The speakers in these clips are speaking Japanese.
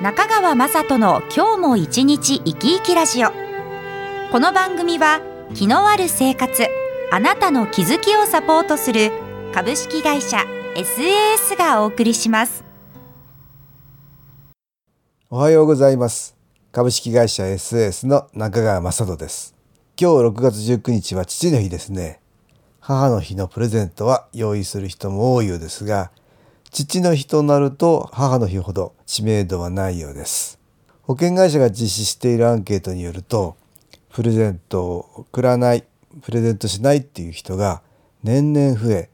中川雅人の今日も一日生き生きラジオ。この番組は気のある生活あなたの気づきをサポートする株式会社 SAS がお送りします。おはようございます。株式会社 SAS の中川雅人です。今日6月19日は父の日ですね。母の日のプレゼントは用意する人も多いようですが父の日となると母の日ほど知名度はないようです。保険会社が実施しているアンケートによると、プレゼントを送らない、プレゼントしないっていう人が年々増え、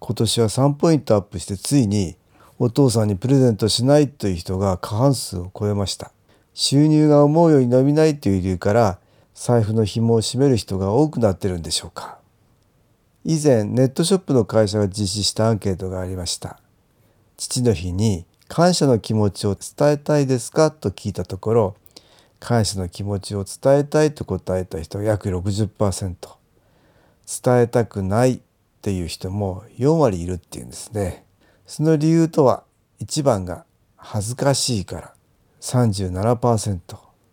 今年は3ポイントアップしてついにお父さんにプレゼントしないという人が過半数を超えました。収入が思うように伸びないという理由から財布の紐を締める人が多くなってるんでしょうか。以前ネットショップの会社が実施したアンケートがありました。父の日に感謝の気持ちを伝えたいですか？と聞いたところ感謝の気持ちを伝えたいと答えた人が約60%伝えたくないっていう人も4割いるっていうんですね。その理由とは1番が恥ずかしいから。37%、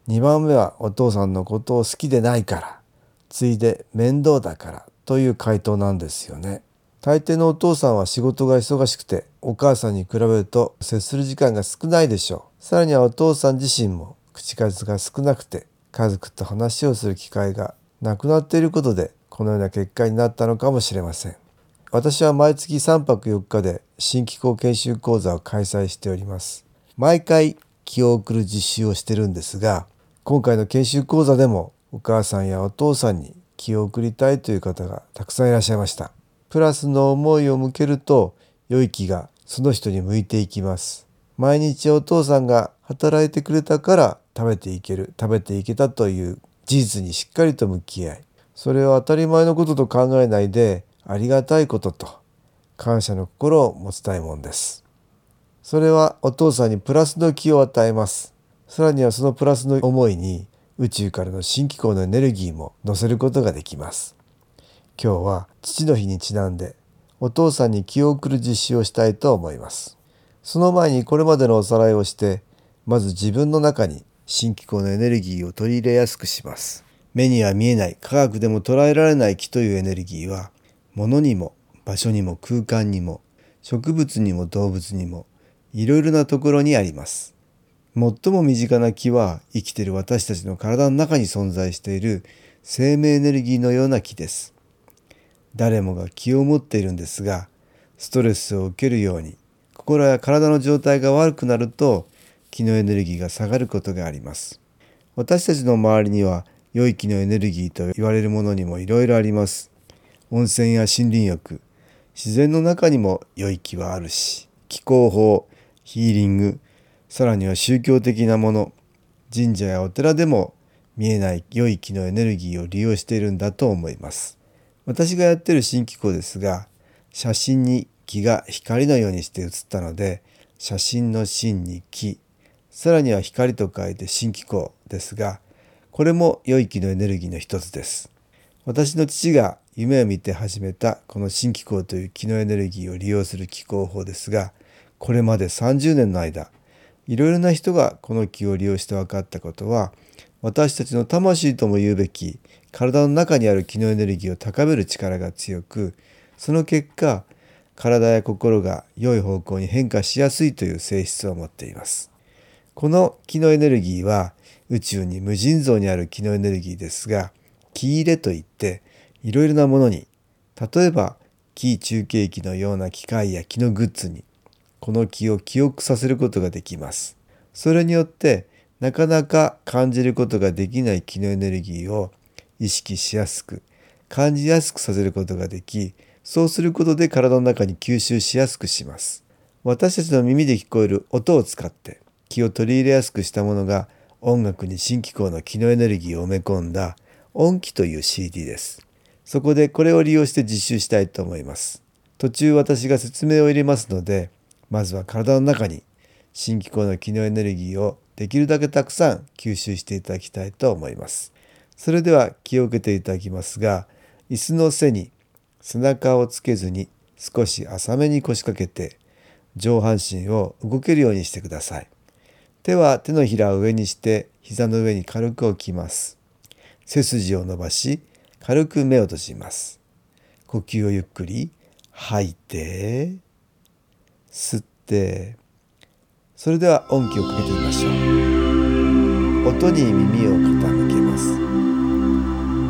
2番目はお父さんのことを好きでないから。ついで面倒だから。という回答なんですよね。大抵のお父さんは仕事が忙しくてお母さんに比べると接する時間が少ないでしょう。さらにはお父さん自身も口数が少なくて家族と話をする機会がなくなっていることでこのような結果になったのかもしれません。私は毎月3泊4日で新機構研修講座を開催しております。毎回気を送る実習をしてるんですが今回の研修講座でもお母さんやお父さんに気を送りたいという方がたくさんいらっしゃいました。プラスの思いを向けると良い気がその人に向いていきます。毎日お父さんが働いてくれたから食べていける食べていけたという事実にしっかりと向き合いそれを当たり前のことと考えないでありがたいことと感謝の心を持ちたいもんです。それはお父さんにプラスの気を与えます。さらにはそのプラスの思いに宇宙からの新機構のエネルギーも乗せることができます。今日は父の日にちなんでお父さんに気を送る実施をしたいと思います。その前にこれまでのおさらいをしてまず自分の中に新機構のエネルギーを取り入れやすくします。目には見えない科学でも捉えられない気というエネルギーは物にも場所にも空間にも植物にも動物にもいろいろなところにあります。最も身近な気は生きている私たちの体の中に存在している生命エネルギーのような気です。誰もが気を持っているんですがストレスを受けるように心や体の状態が悪くなると気のエネルギーが下がることがあります。私たちの周りには良い気のエネルギーと言われるものにもいろいろあります。温泉や森林浴自然の中にも良い気はあるし気候法ヒーリングさらには宗教的なもの神社やお寺でも見えない良い気のエネルギーを利用しているんだと思います。私がやってる新機構ですが写真に気が光のようにして写ったので写真の真に気さらには光と書いて新機構ですがこれも良い気のエネルギーの一つです。私の父が夢を見て始めたこの新機構という気のエネルギーを利用する機構法ですがこれまで30年の間いろいろな人がこの気を利用して分かったことは私たちの魂とも言うべき体の中にある気のエネルギーを高める力が強くその結果体や心が良い方向に変化しやすいという性質を持っています。この気のエネルギーは宇宙に無尽蔵にある気のエネルギーですが気入れといっていろいろなものに例えば気中継機のような機械や気のグッズにこの気を記憶させることができます。それによってなかなか感じることができない気のエネルギーを意識しやすく感じやすくさせることができそうすることで体の中に吸収しやすくします私たちの耳で聞こえる音を使って気を取り入れやすくしたものが音楽に新機構の気のエネルギーを埋め込んだ音機という CD です。そこでこれを利用して実習したいと思います。途中私が説明を入れますので、まずは体の中に新機構の気のエネルギーをできるだけたくさん吸収していただきたいと思います。それでは気を受けていただきますが、椅子の背に背中をつけずに少し浅めに腰掛けて上半身を動けるようにしてください。手は手のひらを上にして膝の上に軽く置きます。背筋を伸ばし軽く目を閉じます。呼吸をゆっくり吐いて吸ってそれでは音気をかけてみましょう音に耳を傾け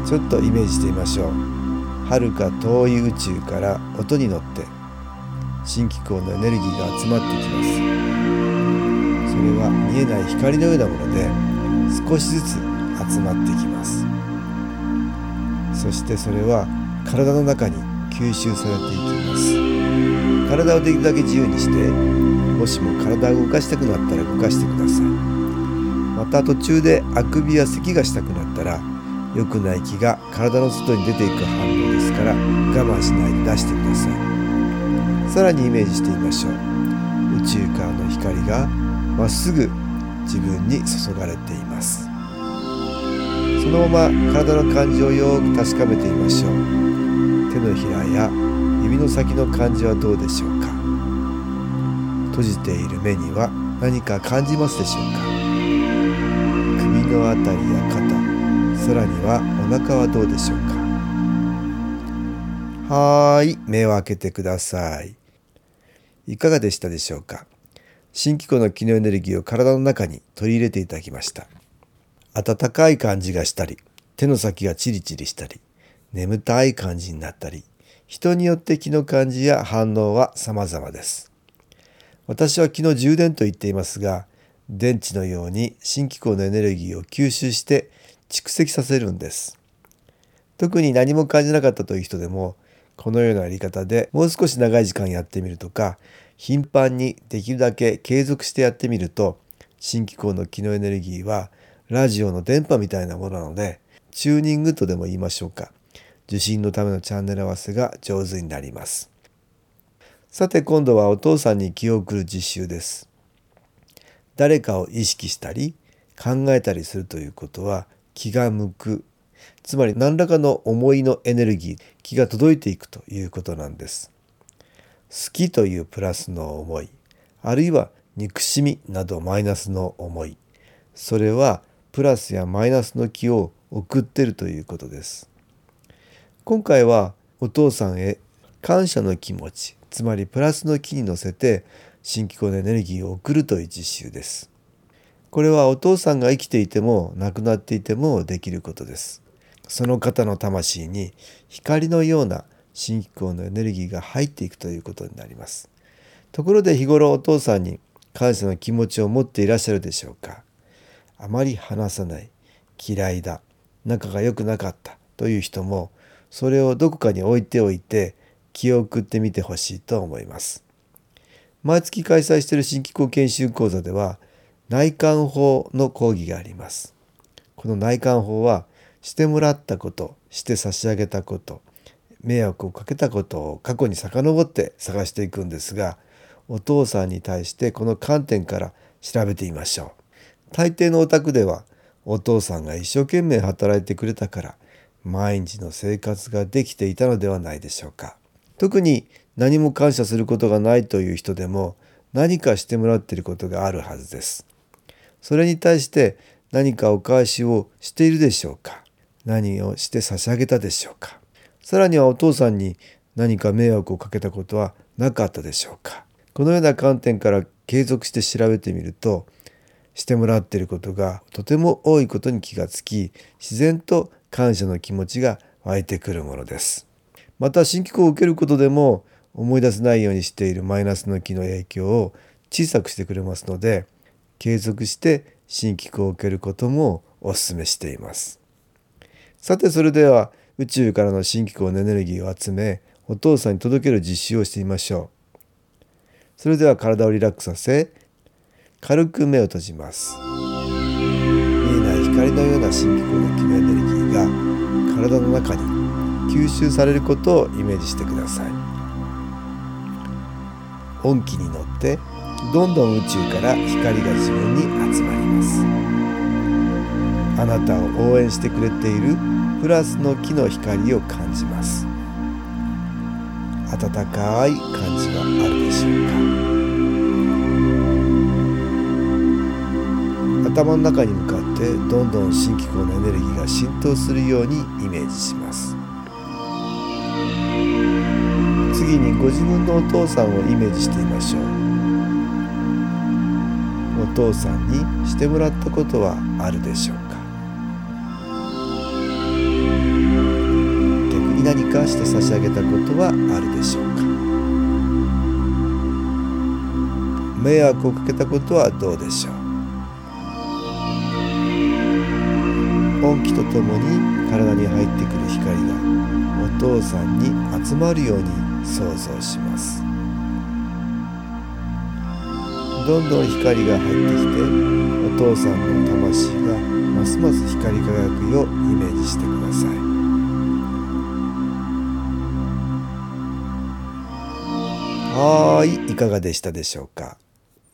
ちょっとイメージしてみましょう。遥か遠い宇宙から音に乗って新機構のエネルギーが集まってきます。それは見えない光のようなもので少しずつ集まってきます。そしてそれは体の中に吸収されていきます。体をできるだけ自由にしてもしも体を動かしたくなったら動かしてください。また途中であくびや咳がしたくなったら良くない気が体の外に出ていく反応ですから我慢しないで出してください。さらにイメージしてみましょう。宇宙からの光がまっすぐ自分に注がれています。そのまま体の感じをよく確かめてみましょう。手のひらや指の先の感じはどうでしょうか。閉じている目には何か感じますでしょうか。首のあたりや肩さらにはお腹はどうでしょうか？はーい目を開けてください。いかがでしたでしょうか？新機構の機能エネルギーを体の中に取り入れていただきました。温かい感じがしたり手の先がチリチリしたり眠たい感じになったり人によって気の感じや反応は様々です。私は気の充電と言っていますが電池のように新機構のエネルギーを吸収して蓄積させるんです特に何も感じなかったという人でもこのようなやり方でもう少し長い時間やってみるとか頻繁にできるだけ継続してやってみると新機構の気のエネルギーはラジオの電波みたいなものなので、チューニングとでも言いましょうか。受信のためのチャンネル合わせが上手になります。さて今度はお父さんに気を送る実習です。誰かを意識したり考えたりするということは気が向く。つまり何らかの思いのエネルギー、気が届いていくということなんです。好きというプラスの思い、あるいは憎しみなどマイナスの思い、それはプラスやマイナスの気を送ってるということです。今回はお父さんへ感謝の気持ちつまりプラスの気に乗せて新機構のエネルギーを送るという実習です。これはお父さんが生きていても亡くなっていてもできることです。その方の魂に光のような新機構のエネルギーが入っていくということになります。ところで日頃お父さんに感謝の気持ちを持っていらっしゃるでしょうかあまり話さない嫌いだ仲が良くなかったという人もそれをどこかに置いておいて気を送ってみてほしいと思います。毎月開催している新機構研修講座では内観法の講義があります。この内観法はしてもらったことして差し上げたこと迷惑をかけたことを過去に遡って探していくんですがお父さんに対してこの観点から調べてみましょう。大抵のお宅ではお父さんが一生懸命働いてくれたから毎日の生活ができていたのではないでしょうか。特に何も感謝することがないという人でも何かしてもらっていることがあるはずです。それに対して何かお返しをしているでしょうか？何をして差し上げたでしょうか？さらにはお父さんに何か迷惑をかけたことはなかったでしょうか？このような観点から継続して調べてみるとしてもらっていることがとても多いことに気がつき自然と感謝の気持ちが湧いてくるものです。また新機構を受けることでも思い出せないようにしているマイナスの気の影響を小さくしてくれますので継続して新機構を受けることもお勧めしています。さてそれでは宇宙からの新機構のエネルギーを集めお父さんに届ける実習をしてみましょう。それでは体をリラックスさせ軽く目を閉じます見えない光のような新機構の気のエネルギーが体の中に吸収されることをイメージしてください音気に乗ってどんどん宇宙から光が自分に集まります。あなたを応援してくれているプラスの木の光を感じます。温かい感じはあるでしょうか？頭の中に向かってどんどん新機構のエネルギーが浸透するようにイメージします。次にご自分のお父さんをイメージしてみましょう。父さんにしてもらったことはあるでしょうか？逆に何かして差し上げたことはあるでしょうか？迷惑をかけたことはどうでしょう？音気とともに体に入ってくる光がお父さんに集まるように想像します。どんどん光が入ってきてお父さんの魂がますます光り輝くようイメージしてください。はいいかがでしたでしょうか。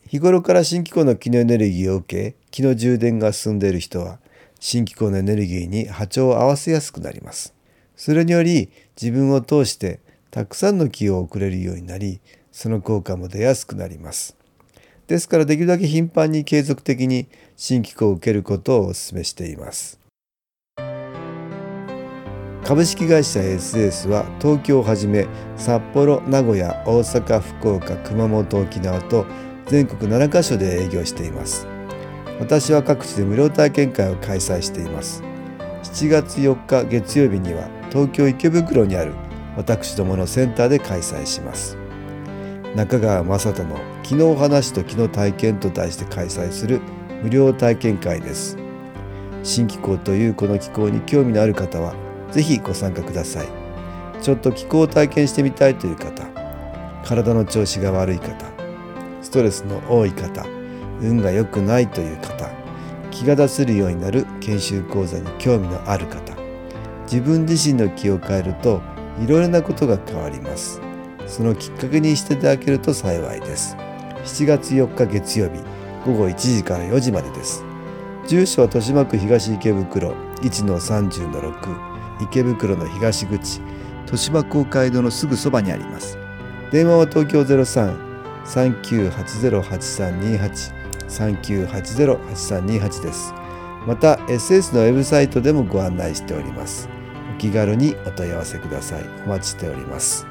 日頃から新機構の気のエネルギーを受け気の充電が進んでいる人は新機構のエネルギーに波長を合わせやすくなります。それにより自分を通してたくさんの気を送れるようになりその効果も出やすくなります。ですからできるだけ頻繁に継続的に新機構を受けることをお勧めしています。株式会社 SS は東京をはじめ札幌名古屋大阪福岡熊本沖縄と全国7カ所で営業しています。私は各地で無料体験会を開催しています。7月4日月曜日には東京池袋にある私どものセンターで開催します。中川雅人の「昨日話と昨日体験」と題して開催する無料体験会です。新気候というこの気候に興味のある方はぜひご参加ください。ちょっと気候を体験してみたいという方体の調子が悪い方ストレスの多い方運が良くないという方気が出せるようになる研修講座に興味のある方自分自身の気を変えるといろいろなことが変わります。そのきっかけにしていただけると幸いです。7月4日月曜日午後1時から4時までです。住所は豊島区東池袋1-30-6池袋の東口豊島公会堂のすぐそばにあります。電話は東京03-3980-8328 3980-8328です。また SS のウェブサイトでもご案内しております。お気軽にお問い合わせください。お待ちしております。